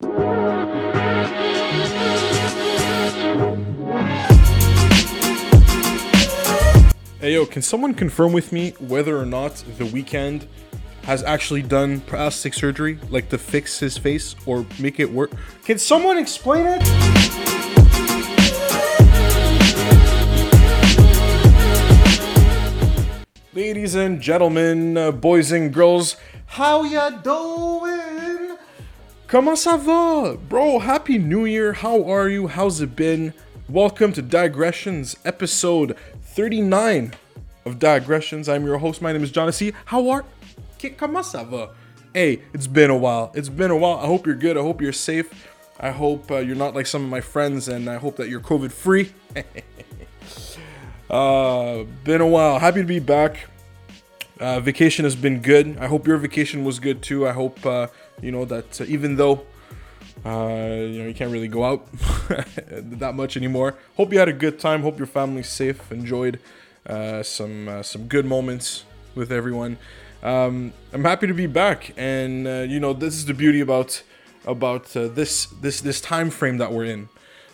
Hey yo, can someone confirm with me whether or not the Weeknd has actually done plastic surgery, like to fix his face or make it work? Can someone explain it? Ladies and gentlemen, uh, boys and girls, how ya doing? Comment ça va? Bro, happy new year. How are you? How's it been? Welcome to Digressions, episode 39 of Digressions. I'm your host. My name is John C. How are Que- Comment ça va? Hey, it's been a while. It's been a while. I hope you're good. I hope you're safe. I hope uh, you're not like some of my friends, and I hope that you're COVID free. uh, been a while. Happy to be back. Uh, vacation has been good. I hope your vacation was good too. I hope uh, you know that uh, even though uh, you know you can't really go out that much anymore. Hope you had a good time. Hope your family's safe. Enjoyed uh, some uh, some good moments with everyone. Um, I'm happy to be back, and uh, you know this is the beauty about about uh, this this this time frame that we're in.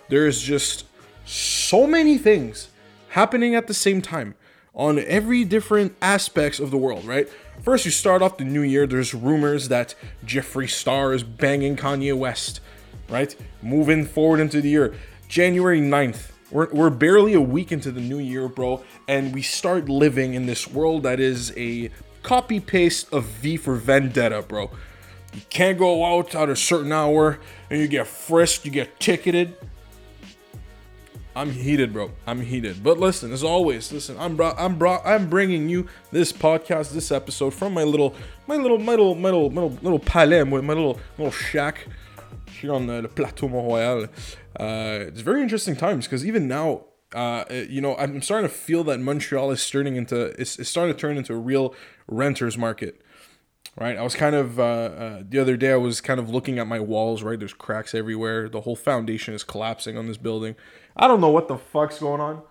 There is just so many things happening at the same time on every different aspects of the world, right? First, you start off the new year. There's rumors that Jeffree Star is banging Kanye West, right? Moving forward into the year, January 9th. We're, we're barely a week into the new year, bro, and we start living in this world that is a copy paste of V for Vendetta, bro. You can't go out at a certain hour and you get frisked, you get ticketed. I'm heated, bro. I'm heated. But listen, as always, listen. I'm brought. I'm brought. I'm bringing you this podcast, this episode from my little, my little, my little, my little, little, little palais, my little, little shack here on the, the Plateau Mont Royal. Uh, it's very interesting times because even now, uh, you know, I'm starting to feel that Montreal is turning into, it's, it's starting to turn into a real renters market right? I was kind of uh, uh, the other day. I was kind of looking at my walls. Right, there's cracks everywhere. The whole foundation is collapsing on this building. I don't know what the fuck's going on.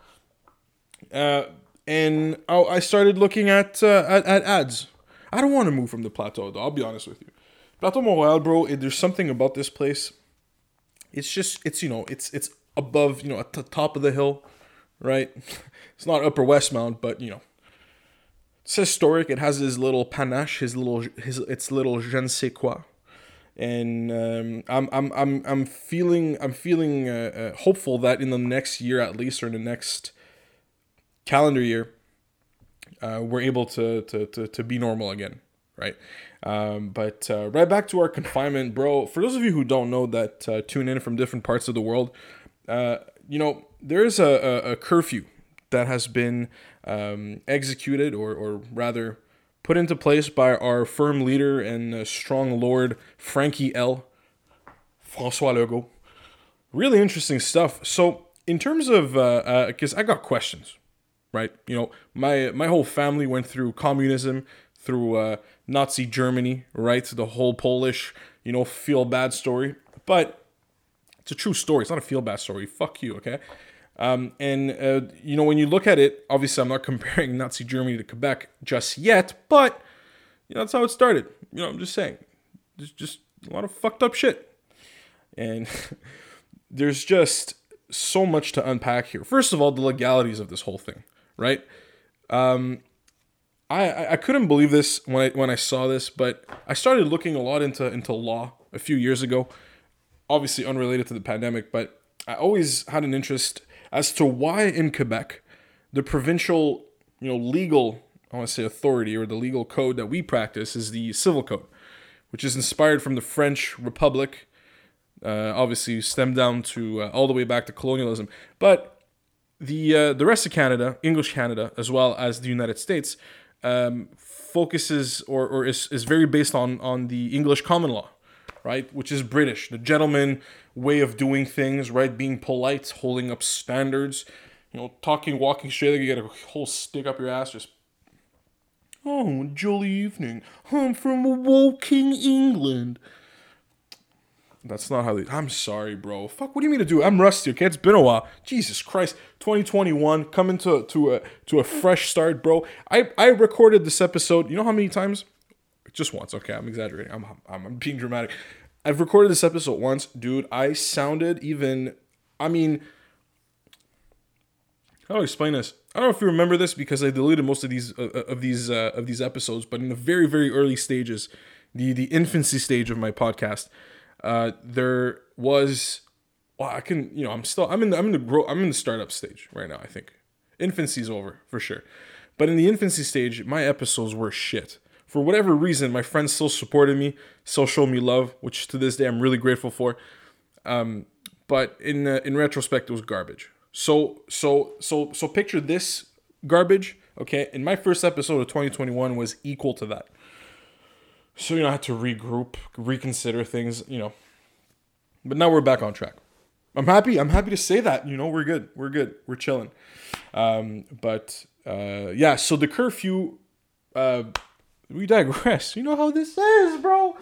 Uh, and I, I started looking at, uh, at at ads. I don't want to move from the plateau, though. I'll be honest with you. Plateau Montréal, bro. It, there's something about this place. It's just, it's you know, it's it's above, you know, at the top of the hill, right? It's not Upper Westmount, but you know, it's historic. It has his little panache, his little his its little je ne sais quoi, and um, I'm I'm I'm I'm feeling I'm feeling uh, uh, hopeful that in the next year at least, or in the next calendar year, uh, we're able to, to to to be normal again, right? Um, but uh, right back to our confinement, bro. For those of you who don't know that uh, tune in from different parts of the world, uh, you know there is a, a, a curfew that has been um, executed, or, or rather put into place by our firm leader and uh, strong lord, Frankie L. Francois Legault. Really interesting stuff. So, in terms of, because uh, uh, I got questions, right? You know, my my whole family went through communism, through uh, Nazi Germany, right? The whole Polish, you know, feel bad story, but it's a true story. It's not a feel bad story. Fuck you, okay? Um, and uh, you know, when you look at it, obviously, I'm not comparing Nazi Germany to Quebec just yet, but you know, that's how it started. You know, I'm just saying, there's just a lot of fucked up shit, and there's just so much to unpack here. First of all, the legalities of this whole thing, right? Um, I I couldn't believe this when I when I saw this, but I started looking a lot into into law a few years ago, obviously unrelated to the pandemic, but I always had an interest as to why in Quebec the provincial, you know, legal, I want to say authority or the legal code that we practice is the civil code, which is inspired from the French Republic. Uh, obviously, stemmed down to uh, all the way back to colonialism, but the uh, the rest of Canada, English Canada, as well as the United States, um, focuses or, or is, is very based on on the English common law, right? Which is British, the gentleman way of doing things, right? Being polite, holding up standards, you know, talking, walking straight, like you get a whole stick up your ass, just. Oh, jolly evening. I'm from Woking, England. That's not how they. I'm sorry, bro. Fuck. What do you mean to do? I'm rusty. Okay, it's been a while. Jesus Christ. 2021 coming to to a to a fresh start, bro. I I recorded this episode. You know how many times? Just once. Okay, I'm exaggerating. I'm I'm, I'm being dramatic. I've recorded this episode once, dude. I sounded even. I mean, how do I explain this? I don't know if you remember this because I deleted most of these uh, uh of these uh, of these episodes, but in the very very early stages, the the infancy stage of my podcast, uh, there was. Well, I can you know I'm still I'm in the I'm in the grow I'm in the startup stage right now. I think infancy's over for sure, but in the infancy stage, my episodes were shit. For whatever reason, my friends still supported me, still showed me love, which to this day I'm really grateful for. Um, but in uh, in retrospect, it was garbage. So so so so picture this garbage. Okay, in my first episode of 2021 was equal to that. So you know I had to regroup, reconsider things. You know, but now we're back on track. I'm happy. I'm happy to say that. You know, we're good. We're good. We're chilling. Um, but uh, yeah, so the curfew. Uh, we digress. You know how this is, bro.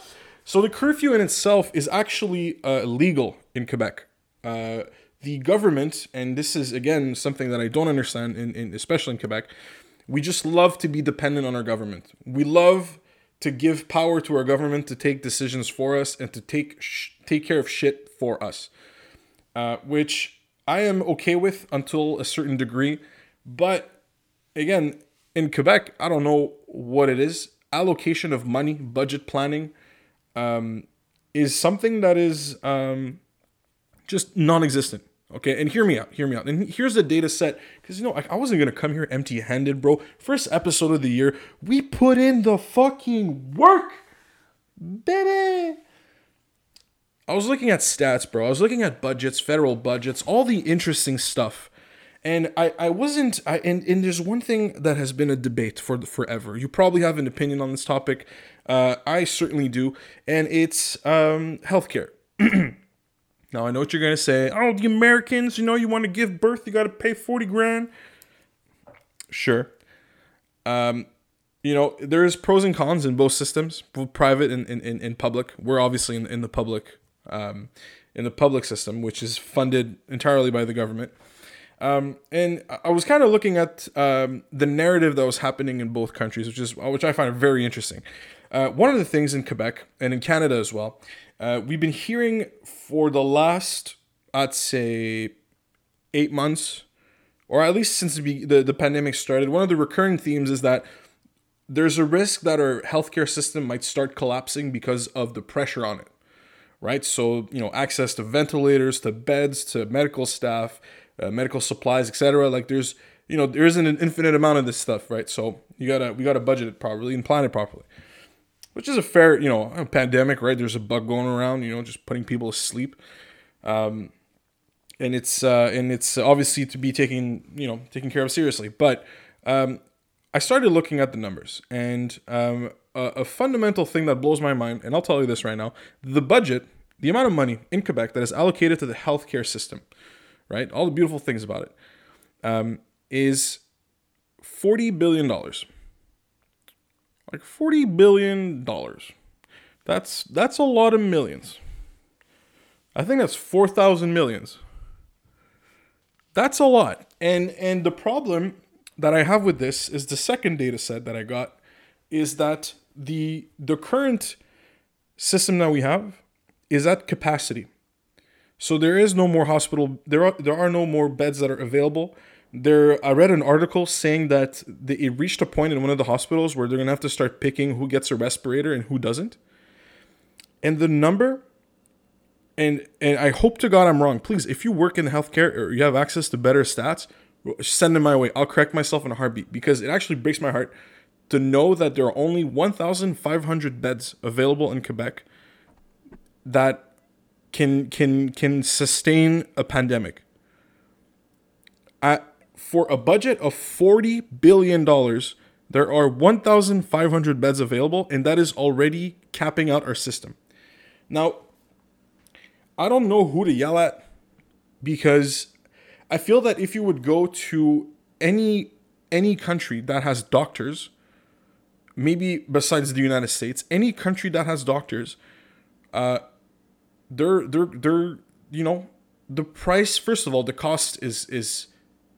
So the curfew in itself is actually uh, legal in Quebec. Uh, the government, and this is again something that I don't understand, in, in especially in Quebec, we just love to be dependent on our government. We love to give power to our government to take decisions for us and to take sh- take care of shit for us, uh, which I am okay with until a certain degree. But again, in Quebec, I don't know what it is. Allocation of money, budget planning, um, is something that is um, just non-existent. Okay, and hear me out, hear me out. And here's the data set, because you know, I, I wasn't gonna come here empty handed, bro. First episode of the year, we put in the fucking work, baby. I was looking at stats, bro. I was looking at budgets, federal budgets, all the interesting stuff. And I, I wasn't I and, and there's one thing that has been a debate for forever. You probably have an opinion on this topic. Uh, I certainly do, and it's um, healthcare. Now I know what you're gonna say. Oh, the Americans, you know, you want to give birth, you got to pay forty grand. Sure. Um, you know, there is pros and cons in both systems, both private and in, in public. We're obviously in, in the public, um, in the public system, which is funded entirely by the government. Um, and I was kind of looking at um, the narrative that was happening in both countries, which is which I find very interesting. Uh, one of the things in Quebec and in Canada as well uh, we've been hearing for the last, I'd say, eight months, or at least since the, the, the pandemic started, one of the recurring themes is that there's a risk that our healthcare system might start collapsing because of the pressure on it, right? So, you know, access to ventilators, to beds, to medical staff, uh, medical supplies, etc. Like there's, you know, there isn't an infinite amount of this stuff, right? So you gotta we gotta budget it properly and plan it properly which is a fair, you know, a pandemic, right? There's a bug going around, you know, just putting people to sleep. Um, and it's uh, and it's obviously to be taken, you know, taken care of seriously. But um, I started looking at the numbers, and um, a, a fundamental thing that blows my mind, and I'll tell you this right now: the budget, the amount of money in Quebec that is allocated to the healthcare system, right? All the beautiful things about it, um, is forty billion dollars like 40 billion dollars. That's that's a lot of millions. I think that's 4,000 millions. That's a lot. And and the problem that I have with this is the second data set that I got is that the the current system that we have is at capacity. So there is no more hospital there are there are no more beds that are available. There i read an article saying that the, it reached a point in one of the hospitals where they're to have to start picking who gets a respirator and who doesn't. And the number and and i hope to god i'm wrong. Please if you work in healthcare or you have access to better stats send them my way. I'll correct myself in a heartbeat because it actually breaks my heart to know that there are only 1500 beds available in quebec that can can can sustain a pandemic I, for a budget of $40 billion, there are 1,500 beds available, and that is already capping out our system. Now, I don't know who to yell at because I feel that if you would go to any any country that has doctors, maybe besides the United States, any country that has doctors, uh, they're they're they're you know the price. First of all, the cost is is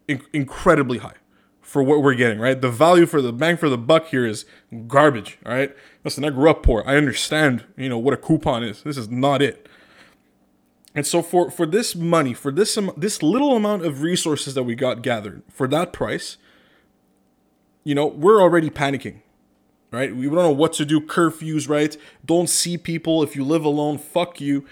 in- incredibly high for what we're getting, right? The value for the bang for the buck here is garbage, all right? Listen, I grew up poor. I understand, you know, what a coupon is. This is not it. And so for for this money, for this um, this little amount of resources that we got gathered for that price, you know, we're already panicking. Right? We don't know what to do. Curfews, right? Don't see people. If you live alone, fuck you.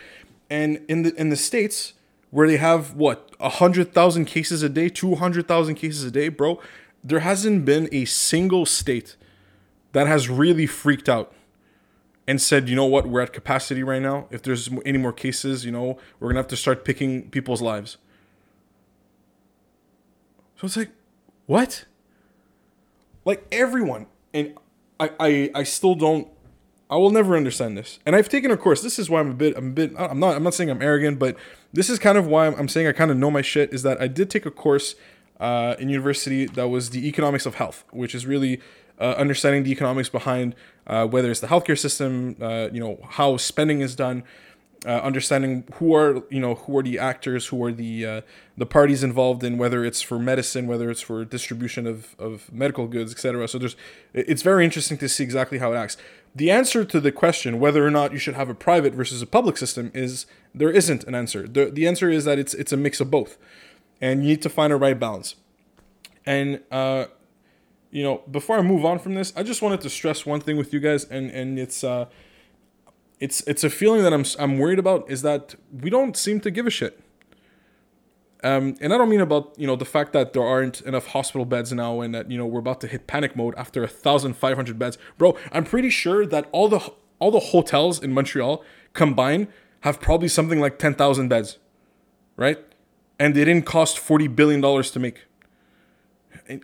And in the in the states where they have what a hundred thousand cases a day, two hundred thousand cases a day, bro, there hasn't been a single state that has really freaked out and said, you know what, we're at capacity right now. If there's any more cases, you know, we're gonna have to start picking people's lives. So it's like, what? Like everyone, and I, I, I still don't. I will never understand this. And I've taken a course. This is why I'm a bit. I'm a bit. I'm not. I'm not saying I'm arrogant, but this is kind of why I'm, I'm saying I kind of know my shit. Is that I did take a course uh, in university that was the economics of health, which is really uh, understanding the economics behind uh, whether it's the healthcare system, uh, you know, how spending is done, uh, understanding who are you know who are the actors, who are the uh, the parties involved in whether it's for medicine, whether it's for distribution of, of medical goods, etc. So there's it's very interesting to see exactly how it acts. The answer to the question whether or not you should have a private versus a public system is there isn't an answer. The, the answer is that it's it's a mix of both, and you need to find a right balance. And uh, you know, before I move on from this, I just wanted to stress one thing with you guys, and and it's uh, it's it's a feeling that I'm I'm worried about is that we don't seem to give a shit. Um, and I don't mean about you know the fact that there aren't enough hospital beds now, and that you know we're about to hit panic mode after thousand five hundred beds, bro. I'm pretty sure that all the all the hotels in Montreal combined have probably something like ten thousand beds, right? And they didn't cost forty billion dollars to make.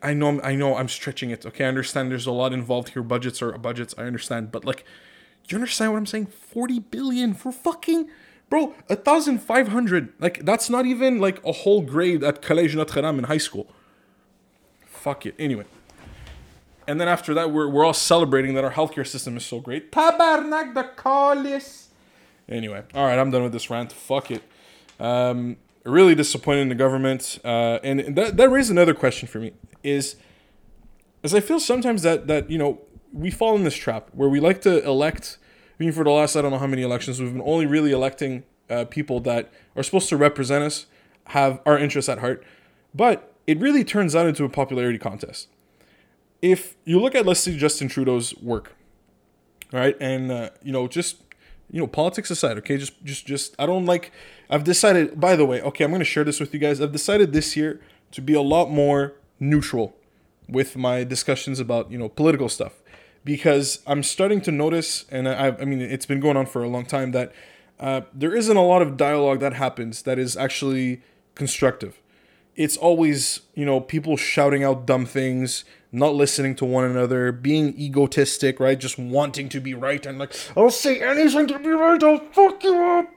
I know I know I'm stretching it. Okay, I understand there's a lot involved here. Budgets are budgets. I understand, but like, you understand what I'm saying? Forty billion for fucking bro. A thousand five hundred. Like that's not even like a whole grade at Collège Notre Dame in high school. Fuck it. Anyway. And then after that, we're, we're all celebrating that our healthcare system is so great. Tabarnak the Callis. Anyway, all right, I'm done with this rant. Fuck it. Um, really disappointed in the government. Uh, and that, that raises another question for me is, as I feel sometimes that, that, you know, we fall in this trap where we like to elect, I mean, for the last, I don't know how many elections, we've been only really electing uh, people that are supposed to represent us, have our interests at heart. But it really turns out into a popularity contest. If you look at, let's say, Justin Trudeau's work, right, and, uh, you know, just you know, politics aside, okay, just just just I don't like I've decided by the way, okay, I'm going to share this with you guys. I've decided this year to be a lot more neutral with my discussions about, you know, political stuff because I'm starting to notice and I I mean, it's been going on for a long time that uh, there isn't a lot of dialogue that happens that is actually constructive. It's always, you know, people shouting out dumb things, not listening to one another, being egotistic, right? Just wanting to be right and like, I'll say anything to be right, I'll fuck you up.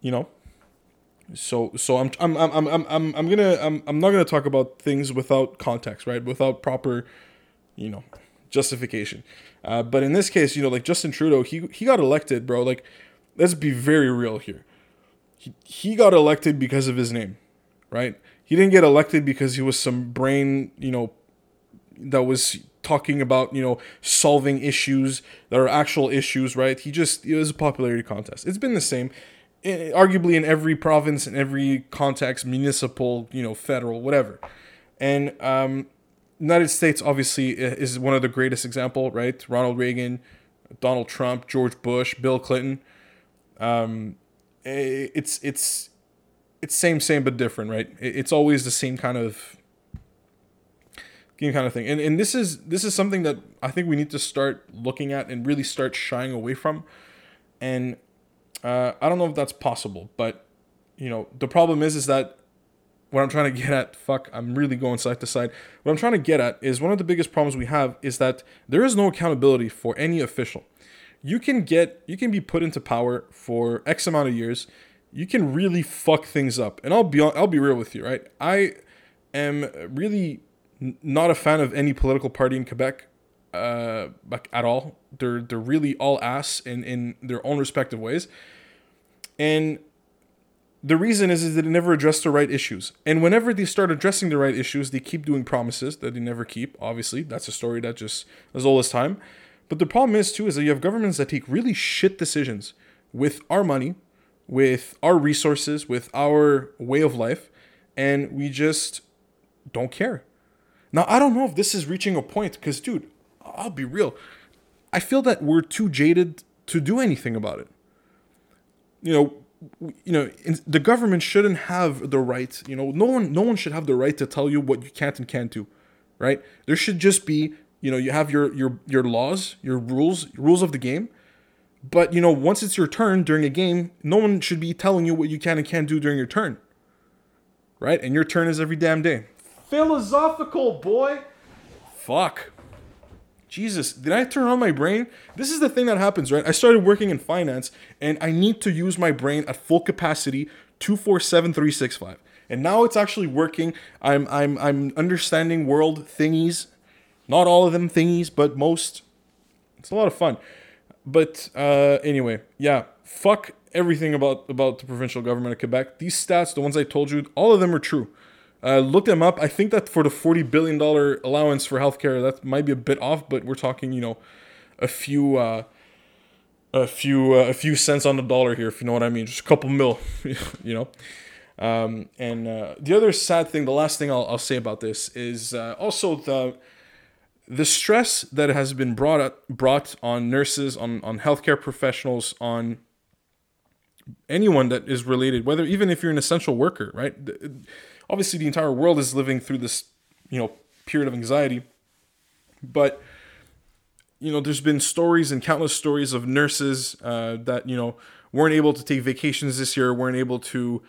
You know? So so I'm I'm I'm I'm I'm I'm gonna I'm I'm not gonna talk about things without context, right? Without proper, you know, justification. Uh, but in this case, you know, like Justin Trudeau, he he got elected, bro. Like, let's be very real here. He he got elected because of his name, right? He didn't get elected because he was some brain, you know, that was talking about you know solving issues that are actual issues right he just it was a popularity contest it's been the same arguably in every province in every context municipal you know federal whatever and um united states obviously is one of the greatest example right ronald reagan donald trump george bush bill clinton um it's it's it's same same but different right it's always the same kind of game kind of thing. And and this is this is something that I think we need to start looking at and really start shying away from. And uh, I don't know if that's possible, but you know the problem is is that what I'm trying to get at, fuck, I'm really going side to side. What I'm trying to get at is one of the biggest problems we have is that there is no accountability for any official. You can get you can be put into power for X amount of years. You can really fuck things up. And I'll be I'll be real with you, right? I am really not a fan of any political party in Quebec uh, like at all. They're they're really all ass in in their own respective ways, and the reason is, is that they never address the right issues. And whenever they start addressing the right issues, they keep doing promises that they never keep. Obviously, that's a story that just as old as time. But the problem is too is that you have governments that take really shit decisions with our money, with our resources, with our way of life, and we just don't care. Now I don't know if this is reaching a point because, dude, I'll be real. I feel that we're too jaded to do anything about it. You know, you know the government shouldn't have the right you know no one no one should have the right to tell you what you can't and can't do right? There should just be you know you have your your your laws your rules rules of the game. But you know once it's your turn during a game no one should be telling you what you can and can't do during your turn right? And your turn is every damn day. Philosophical boy. Fuck Jesus, did I turn on my brain? This is the thing that happens, right? I started working in finance and I need to use my brain at full capacity 247365. And now it's actually working. I'm I'm I'm understanding world thingies. Not all of them thingies, but most. It's a lot of fun. But uh anyway, yeah, fuck everything about about the provincial government of Quebec. These stats, the ones I told you, all of them are true. Uh, look them up. I think that for the forty billion dollar allowance for healthcare, that might be a bit off, but we're talking, you know, a few, uh, a few, uh, a few cents on the dollar here, if you know what I mean. Just a couple mil, you know. Um, and uh, the other sad thing, the last thing I'll, I'll say about this is uh, also the the stress that has been brought up, brought on nurses, on on healthcare professionals, on anyone that is related, whether even if you're an essential worker, right? Obviously the entire world is living through this, you know, period of anxiety. But you know, there's been stories and countless stories of nurses uh, that you know weren't able to take vacations this year, weren't able to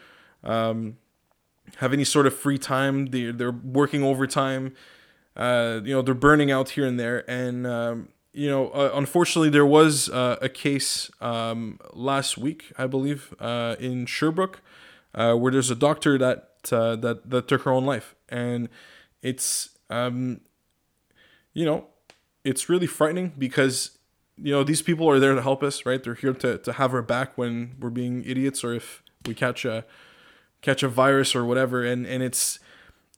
um, have any sort of free time. They they're working overtime. Uh, you know, they're burning out here and there, and um, you know, uh, unfortunately, there was uh, a case um, last week, I believe, uh, in Sherbrooke, uh, where there's a doctor that uh, that that took her own life, and it's um, you know, it's really frightening because you know these people are there to help us, right? They're here to to have our back when we're being idiots or if we catch a catch a virus or whatever, and and it's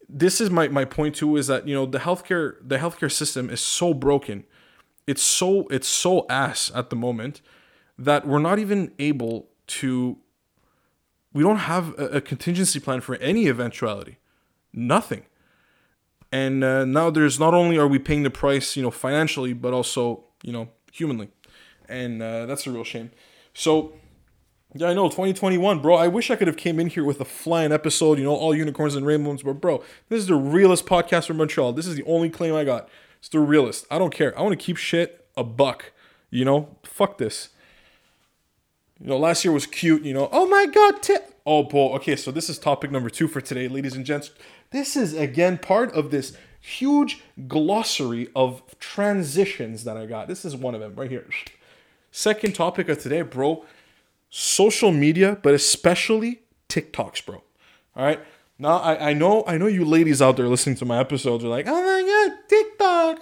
this is my my point too is that you know the healthcare the healthcare system is so broken. It's so it's so ass at the moment that we're not even able to we don't have a, a contingency plan for any eventuality. Nothing. And uh, now there's not only are we paying the price, you know, financially, but also, you know, humanly. And uh, that's a real shame. So, yeah, I know 2021, bro. I wish I could have came in here with a flying episode, you know, all unicorns and rainbows. But bro, this is the realest podcast from Montreal. This is the only claim I got. It's the realest. I don't care. I want to keep shit a buck. You know, fuck this. You know, last year was cute. You know, oh my god, t- oh boy. Okay, so this is topic number two for today, ladies and gents. This is again part of this huge glossary of transitions that I got. This is one of them right here. Second topic of today, bro. Social media, but especially TikToks, bro. All right. Now I, I know I know you ladies out there listening to my episodes are like, oh my god, TikTok.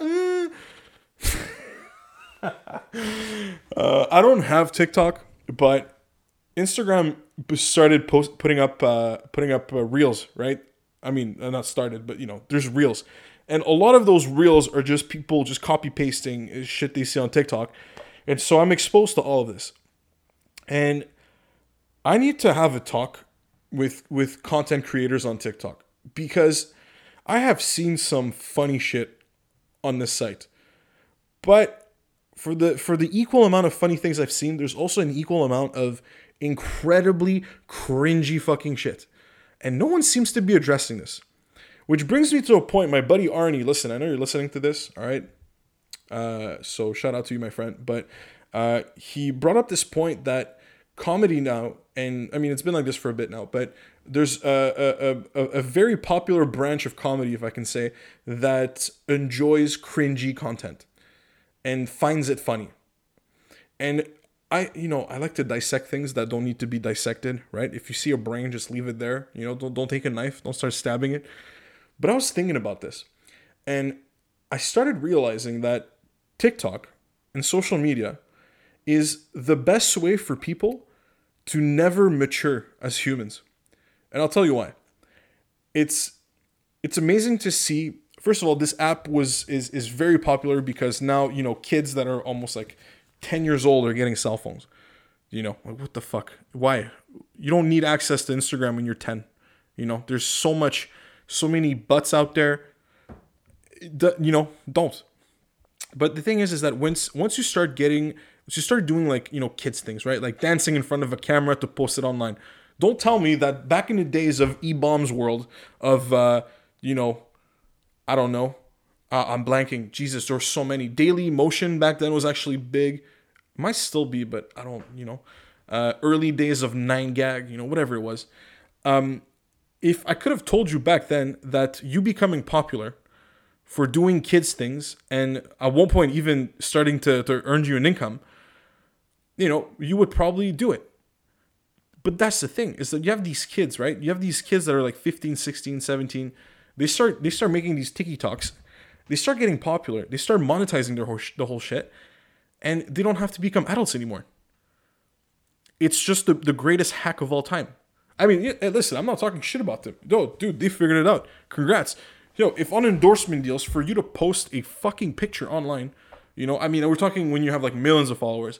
Mm. uh, I don't have TikTok. But Instagram started post putting up uh, putting up uh, reels, right? I mean, uh, not started, but you know, there's reels, and a lot of those reels are just people just copy pasting shit they see on TikTok, and so I'm exposed to all of this, and I need to have a talk with with content creators on TikTok because I have seen some funny shit on this site, but for the for the equal amount of funny things I've seen, there's also an equal amount of incredibly cringy fucking shit. And no one seems to be addressing this. Which brings me to a point, my buddy Arnie, listen, I know you're listening to this, all right? Uh, so shout out to you, my friend. But uh, he brought up this point that comedy now, and I mean, it's been like this for a bit now, but there's a, a, a, a very popular branch of comedy, if I can say, that enjoys cringy content and finds it funny. And I, you know, I like to dissect things that don't need to be dissected, right? If you see a brain, just leave it there. You know, don't, don't take a knife, don't start stabbing it. But I was thinking about this, and I started realizing that TikTok and social media is the best way for people to never mature as humans. And I'll tell you why. It's it's amazing to see first of all this app was is is very popular because now, you know, kids that are almost like 10 years old are getting cell phones. You know, like what the fuck? Why? You don't need access to Instagram when you're 10. You know, there's so much so many butts out there. You know, don't. But the thing is, is that once once you start getting, you start doing like you know kids things, right? Like dancing in front of a camera to post it online. Don't tell me that back in the days of E bombs world of uh, you know, I don't know. Uh, I'm blanking. Jesus, there were so many. Dailymotion back then was actually big. Might still be, but I don't. You know, uh, early days of Nine Gag. You know, whatever it was. Um, if I could have told you back then that you becoming popular for doing kids things and at one point even starting to, to earn you an income you know you would probably do it but that's the thing is that you have these kids right you have these kids that are like 15 16 17 they start they start making these TikToks they start getting popular. They start monetizing their whole the whole shit. And they don't have to become adults anymore. It's just the, the greatest hack of all time. I mean listen i'm not talking shit about them. No dude they figured it out. Congrats. Yo, if on endorsement deals for you to post a fucking picture online, you know, I mean, we're talking when you have like millions of followers,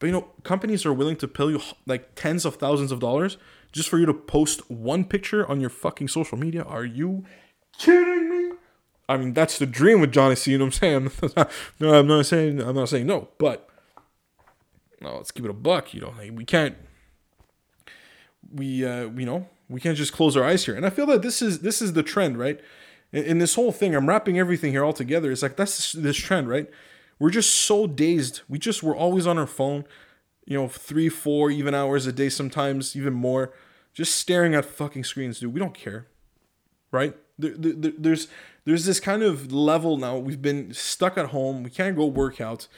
but you know, companies are willing to pay you like tens of thousands of dollars just for you to post one picture on your fucking social media. Are you kidding me? I mean, that's the dream with Johnny C. You know what I'm saying? no, I'm not saying I'm not saying no, but no, let's keep it a buck. You know, we can't. We uh, you know, we can't just close our eyes here, and I feel that this is this is the trend, right? in this whole thing, I'm wrapping everything here all together. It's like that's this trend, right? We're just so dazed. We just we're always on our phone, you know, three, four, even hours a day, sometimes even more, just staring at fucking screens, dude. We don't care, right? There, there, there's there's this kind of level now. We've been stuck at home. We can't go work out.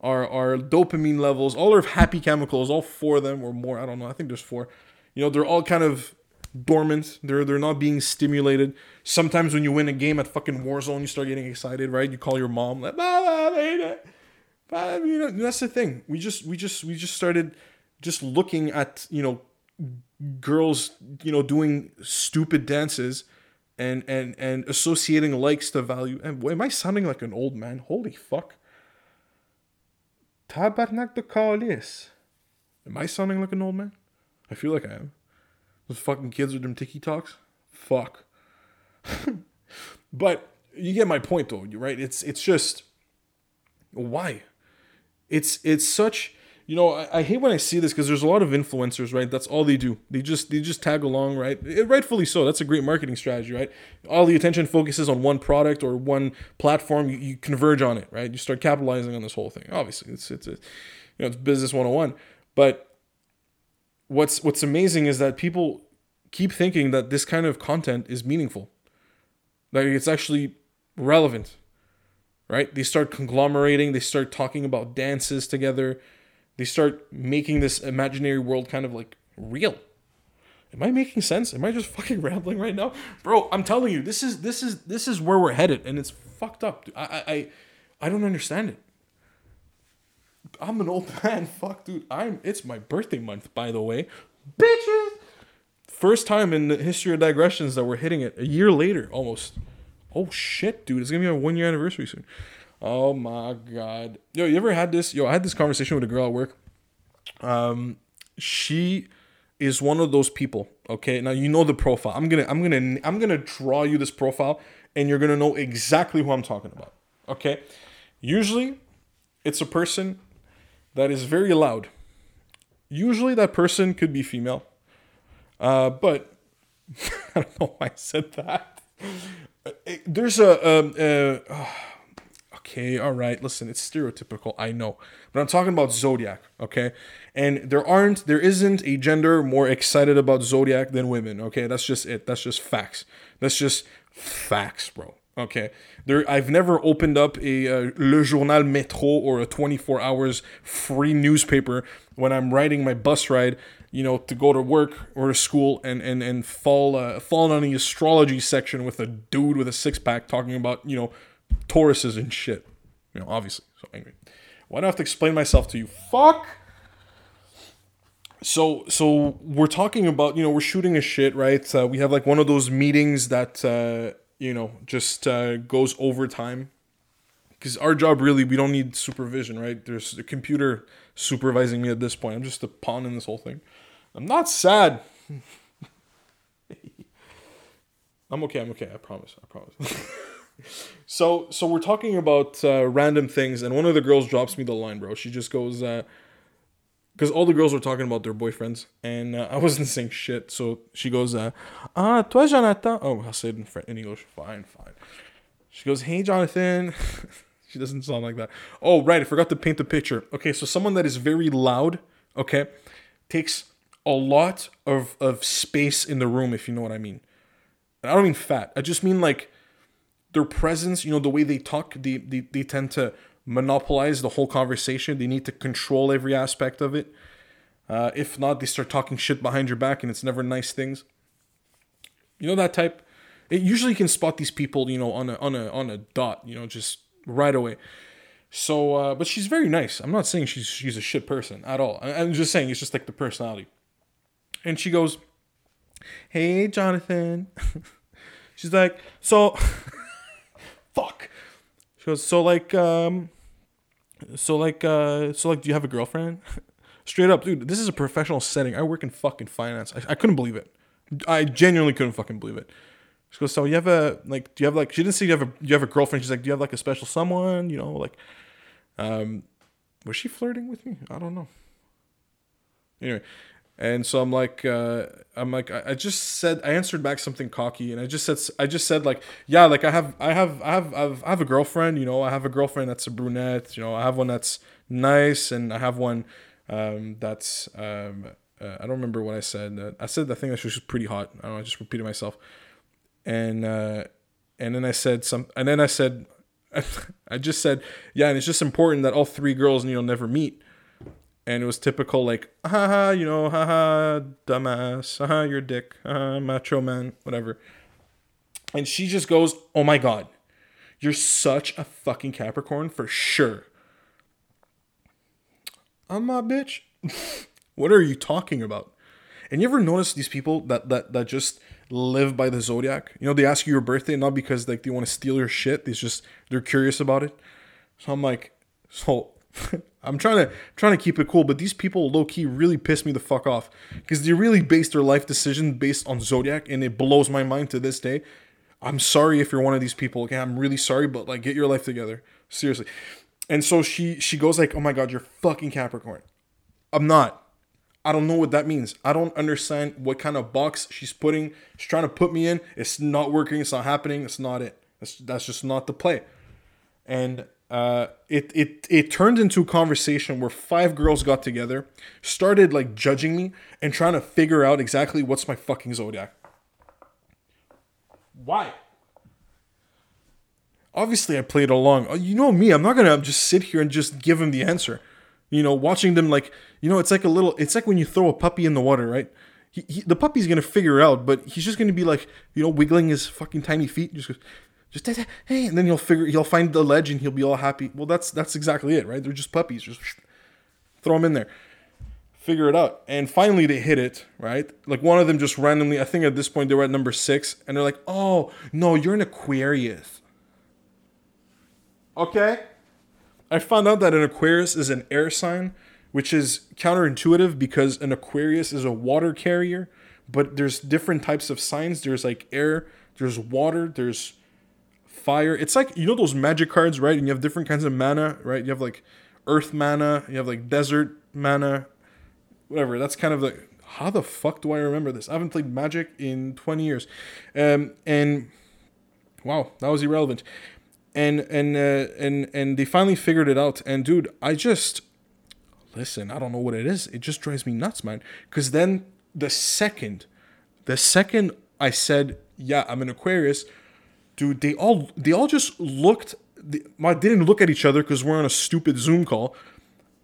Our our dopamine levels, all our happy chemicals, all four of them or more. I don't know. I think there's four. You know, they're all kind of dormant. They're they're not being stimulated. Sometimes when you win a game at fucking Warzone, you start getting excited, right? You call your mom, like, you know, that's the thing. We just we just we just started just looking at you know girls you know doing stupid dances and and and associating likes to value. And am I sounding like an old man? Holy fuck! Tabarnak de Kalis. Am I sounding like an old man? I feel like I am. Those fucking kids with them TikToks. Fuck. but you get my point though, right? It's it's just why? It's it's such you know I, I hate when I see this because there's a lot of influencers, right? That's all they do. They just they just tag along, right? It, rightfully so. That's a great marketing strategy, right? All the attention focuses on one product or one platform. You, you converge on it, right? You start capitalizing on this whole thing. Obviously, it's it's a, you know it's business 101. But what's what's amazing is that people keep thinking that this kind of content is meaningful. Like it's actually relevant. Right? They start conglomerating, they start talking about dances together. They start making this imaginary world kind of like real. Am I making sense? Am I just fucking rambling right now? Bro, I'm telling you, this is this is this is where we're headed and it's fucked up. I I I don't understand it. I'm an old man. Fuck, dude. I'm. It's my birthday month, by the way. Bitches. First time in the history of digressions that we're hitting it a year later, almost. Oh shit, dude! It's gonna be our one year anniversary soon. Oh my god. Yo, you ever had this? Yo, I had this conversation with a girl at work. Um, she is one of those people. Okay, now you know the profile. I'm gonna, I'm gonna, I'm gonna draw you this profile, and you're gonna know exactly who I'm talking about. Okay. Usually, it's a person that is very loud. Usually, that person could be female, uh, but I don't know why I said that. There's a, um, uh, okay, all right. Listen, it's stereotypical, I know, but I'm talking about Zodiac, okay? And there aren't, there isn't a gender more excited about Zodiac than women, okay? That's just it. That's just facts. That's just facts, bro. Okay, there. I've never opened up a uh, Le Journal Métro or a 24 hours free newspaper when I'm riding my bus ride, you know, to go to work or to school, and and and fall uh, fall on the astrology section with a dude with a six pack talking about you know Tauruses and shit. You know, obviously. So anyway, why do I have to explain myself to you? Fuck. so so we're talking about you know we're shooting a shit right uh, we have like one of those meetings that uh, you know just uh, goes over time because our job really we don't need supervision right there's a computer supervising me at this point i'm just a pawn in this whole thing i'm not sad i'm okay i'm okay i promise i promise so so we're talking about uh, random things and one of the girls drops me the line bro she just goes uh because all the girls were talking about their boyfriends and uh, I wasn't saying shit. So she goes, uh, "Ah, toi, Jonathan." Oh, I'll say it in, French, in English. Fine, fine. She goes, "Hey, Jonathan." she doesn't sound like that. Oh, right. I forgot to paint the picture. Okay, so someone that is very loud. Okay, takes a lot of of space in the room, if you know what I mean. And I don't mean fat. I just mean like their presence. You know, the way they talk. They they, they tend to monopolize the whole conversation. They need to control every aspect of it. Uh, if not, they start talking shit behind your back, and it's never nice things. You know that type. It usually can spot these people, you know, on a on a on a dot, you know, just right away. So, uh, but she's very nice. I'm not saying she's she's a shit person at all. I'm just saying it's just like the personality. And she goes, "Hey, Jonathan." she's like, "So, fuck." She goes, so like, um, so like, uh, so like, do you have a girlfriend? Straight up, dude, this is a professional setting. I work in fucking finance. I, I couldn't believe it. I genuinely couldn't fucking believe it. She goes, so you have a like, do you have like? She didn't say you have a you have a girlfriend. She's like, do you have like a special someone? You know, like, um, was she flirting with me? I don't know. Anyway, and so I'm like, uh, I'm like, I, just said, I answered back something cocky, and I just said, I just said like, yeah, like I have, I have, I have, I have, I have a girlfriend. You know, I have a girlfriend that's a brunette. You know, I have one that's nice, and I have one um, that's, um, uh, I don't remember what I said. I said the thing that she was pretty hot. I don't know. I just repeated myself, and uh, and then I said some, and then I said, I just said, yeah, and it's just important that all three girls, and you know, never meet and it was typical like haha you know haha dumbass haha you're a dick haha macho man whatever. And she just goes oh my god you're such a fucking capricorn for sure. I'm a bitch. What are you talking about? And you ever notice these people that that that just live by the zodiac? You know they ask you your birthday not because like they want to steal your shit they just they're curious about it. So i'm like so I'm trying to trying to keep it cool, but these people low key really piss me the fuck off because they really base their life decision based on zodiac, and it blows my mind to this day. I'm sorry if you're one of these people. Okay, I'm really sorry, but like, get your life together, seriously. And so she she goes like, "Oh my god, you're fucking Capricorn." I'm not. I don't know what that means. I don't understand what kind of box she's putting. She's trying to put me in. It's not working. It's not happening. It's not it. That's that's just not the play. And uh, it it it turned into a conversation where five girls got together, started like judging me and trying to figure out exactly what's my fucking zodiac. Why? Obviously, I played along. Uh, you know me. I'm not gonna just sit here and just give them the answer. You know, watching them like you know, it's like a little. It's like when you throw a puppy in the water, right? He, he, the puppy's gonna figure out, but he's just gonna be like, you know, wiggling his fucking tiny feet. Just goes, just hey, and then he'll figure he'll find the ledge and he'll be all happy. Well, that's that's exactly it, right? They're just puppies. Just throw them in there, figure it out, and finally they hit it, right? Like one of them just randomly. I think at this point they were at number six, and they're like, "Oh no, you're an Aquarius." Okay, I found out that an Aquarius is an air sign, which is counterintuitive because an Aquarius is a water carrier, but there's different types of signs. There's like air, there's water, there's fire. It's like you know those magic cards, right? And you have different kinds of mana, right? You have like earth mana, you have like desert mana, whatever. That's kind of the how the fuck do I remember this? I haven't played Magic in 20 years, um, and wow, that was irrelevant. And and uh, and and they finally figured it out. And dude, I just listen. I don't know what it is. It just drives me nuts, man. Because then the second, the second I said, yeah, I'm an Aquarius dude, they all they all just looked. They, didn't look at each other because we're on a stupid Zoom call,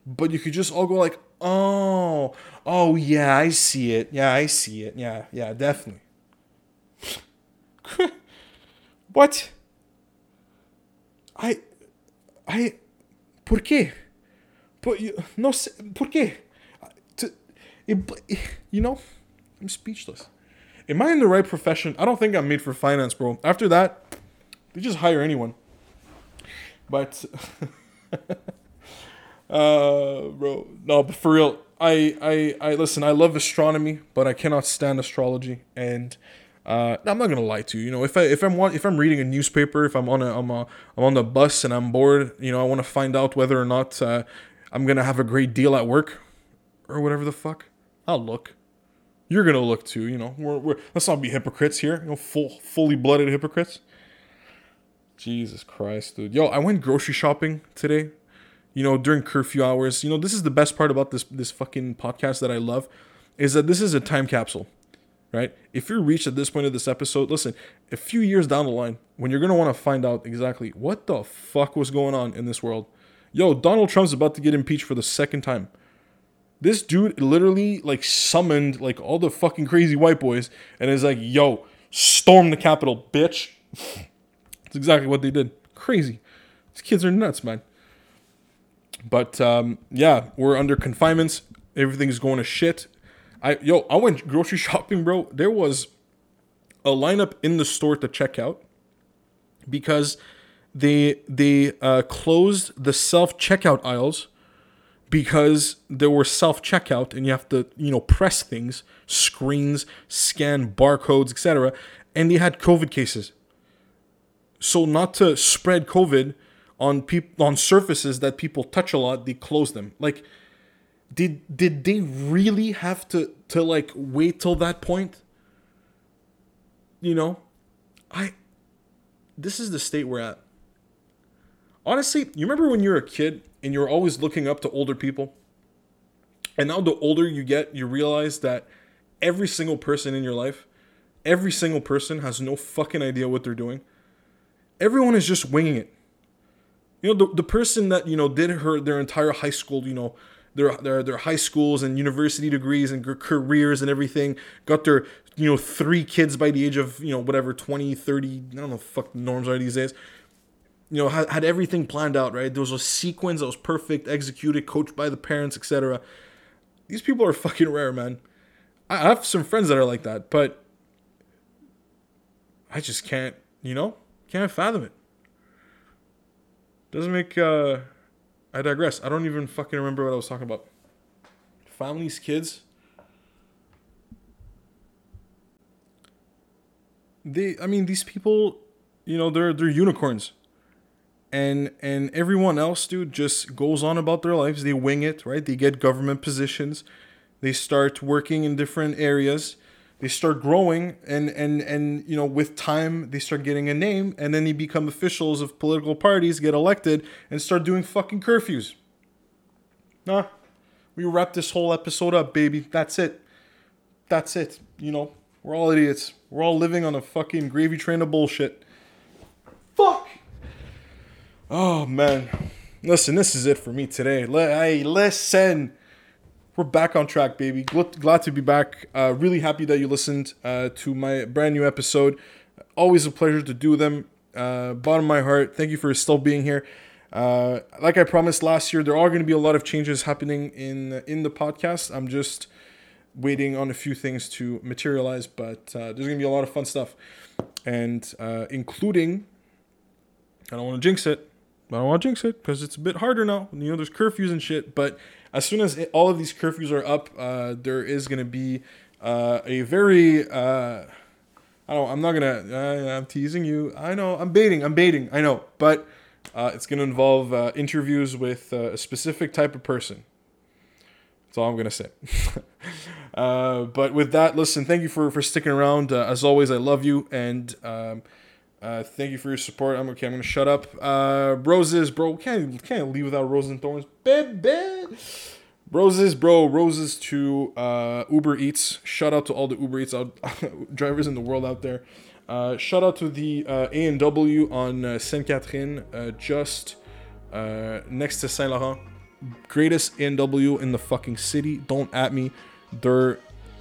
but you could just all go like, "Oh, oh yeah, I see it. Yeah, I see it. Yeah, yeah, definitely." what? I, I, por qué? Por, no sé, por qué? it, you know, I'm speechless. Am I in the right profession? I don't think I'm made for finance, bro. After that, they just hire anyone. But, uh, bro, no, but for real, I, I, I listen. I love astronomy, but I cannot stand astrology. And uh, I'm not gonna lie to you. You know, if I if I'm if I'm reading a newspaper, if I'm on a I'm, a, I'm on the bus and I'm bored, you know, I want to find out whether or not uh, I'm gonna have a great deal at work or whatever the fuck. I'll look. You're gonna look too. You know, we're, we're let's not be hypocrites here. You know, full fully blooded hypocrites. Jesus Christ, dude. Yo, I went grocery shopping today. You know, during curfew hours. You know, this is the best part about this this fucking podcast that I love, is that this is a time capsule, right? If you're reached at this point of this episode, listen, a few years down the line, when you're gonna want to find out exactly what the fuck was going on in this world, yo, Donald Trump's about to get impeached for the second time. This dude literally like summoned like all the fucking crazy white boys and is like, yo, storm the Capitol, bitch. That's exactly what they did. Crazy. These kids are nuts, man. But um, yeah, we're under confinements. Everything's going to shit. I yo, I went grocery shopping, bro. There was a lineup in the store to check out because they they uh, closed the self checkout aisles because there were self checkout and you have to you know press things screens scan barcodes etc and they had covid cases so not to spread covid on people on surfaces that people touch a lot they close them like did did they really have to to like wait till that point you know i this is the state we're at honestly you remember when you were a kid and you're always looking up to older people. And now the older you get, you realize that every single person in your life, every single person has no fucking idea what they're doing. Everyone is just winging it. You know, the, the person that, you know, did her their entire high school, you know, their, their their high schools and university degrees and careers and everything, got their, you know, three kids by the age of, you know, whatever, 20, 30, I don't know fuck the norms are these days you know, had, had everything planned out, right? There was a sequence that was perfect, executed, coached by the parents, etc. These people are fucking rare, man. I have some friends that are like that, but I just can't, you know, can't fathom it. Doesn't make, uh, I digress. I don't even fucking remember what I was talking about. Families, kids. They, I mean, these people, you know, they're they're unicorns and and everyone else dude just goes on about their lives they wing it right they get government positions they start working in different areas they start growing and and and you know with time they start getting a name and then they become officials of political parties get elected and start doing fucking curfews. Nah. We wrap this whole episode up baby. That's it. That's it you know? We're all idiots. We're all living on a fucking gravy train of bullshit. Fuck! Oh man, listen, this is it for me today. Hey, listen, we're back on track, baby. Glad to be back. Uh, really happy that you listened uh, to my brand new episode. Always a pleasure to do them. Uh, bottom of my heart, thank you for still being here. Uh, like I promised last year, there are going to be a lot of changes happening in in the podcast. I'm just waiting on a few things to materialize, but uh, there's going to be a lot of fun stuff, and uh, including. I don't want to jinx it I don't want to jinx it because it's a bit harder now. You know, there's curfews and shit. But as soon as it, all of these curfews are up, uh, there is going to be uh, a very. Uh, I don't. I'm not gonna. Uh, I'm teasing you. I know. I'm baiting. I'm baiting. I know. But uh, it's gonna involve uh, interviews with a specific type of person. That's all I'm gonna say. but with that, listen. Thank you for for sticking around. as always, I love you and. Um, uh, thank you for your support. I'm okay. I'm gonna shut up. Uh, roses, bro. Can't can't leave without roses and thorns. Baby. Roses, bro. Roses to uh, Uber Eats. Shout out to all the Uber Eats out, drivers in the world out there. Uh, shout out to the uh, A and W on uh, Catherine, uh, just uh, next to Saint Laurent. Greatest A and W in the fucking city. Don't at me. They're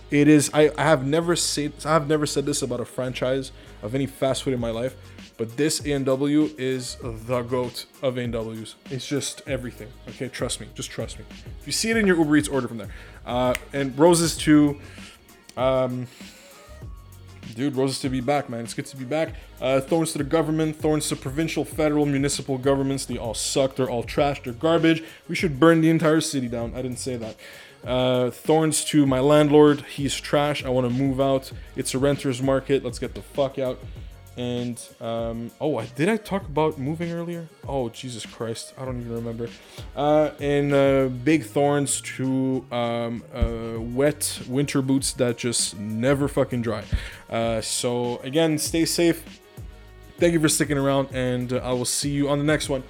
it is I, I have never said I have never said this about a franchise of any fast food in my life, but this A&W is the goat of A&Ws. It's just everything. Okay, trust me. Just trust me. If you see it in your Uber Eats, order from there. Uh, and roses to, um, dude, roses to be back, man. It's good to be back. Uh, thorns to the government, thorns to provincial, federal, municipal governments. They all suck. They're all trash. They're garbage. We should burn the entire city down. I didn't say that. Uh, thorns to my landlord. He's trash. I want to move out. It's a renter's market. Let's get the fuck out. And um, oh, I, did I talk about moving earlier? Oh, Jesus Christ, I don't even remember. Uh, and uh, big thorns to um, uh, wet winter boots that just never fucking dry. Uh, so again, stay safe. Thank you for sticking around, and uh, I will see you on the next one.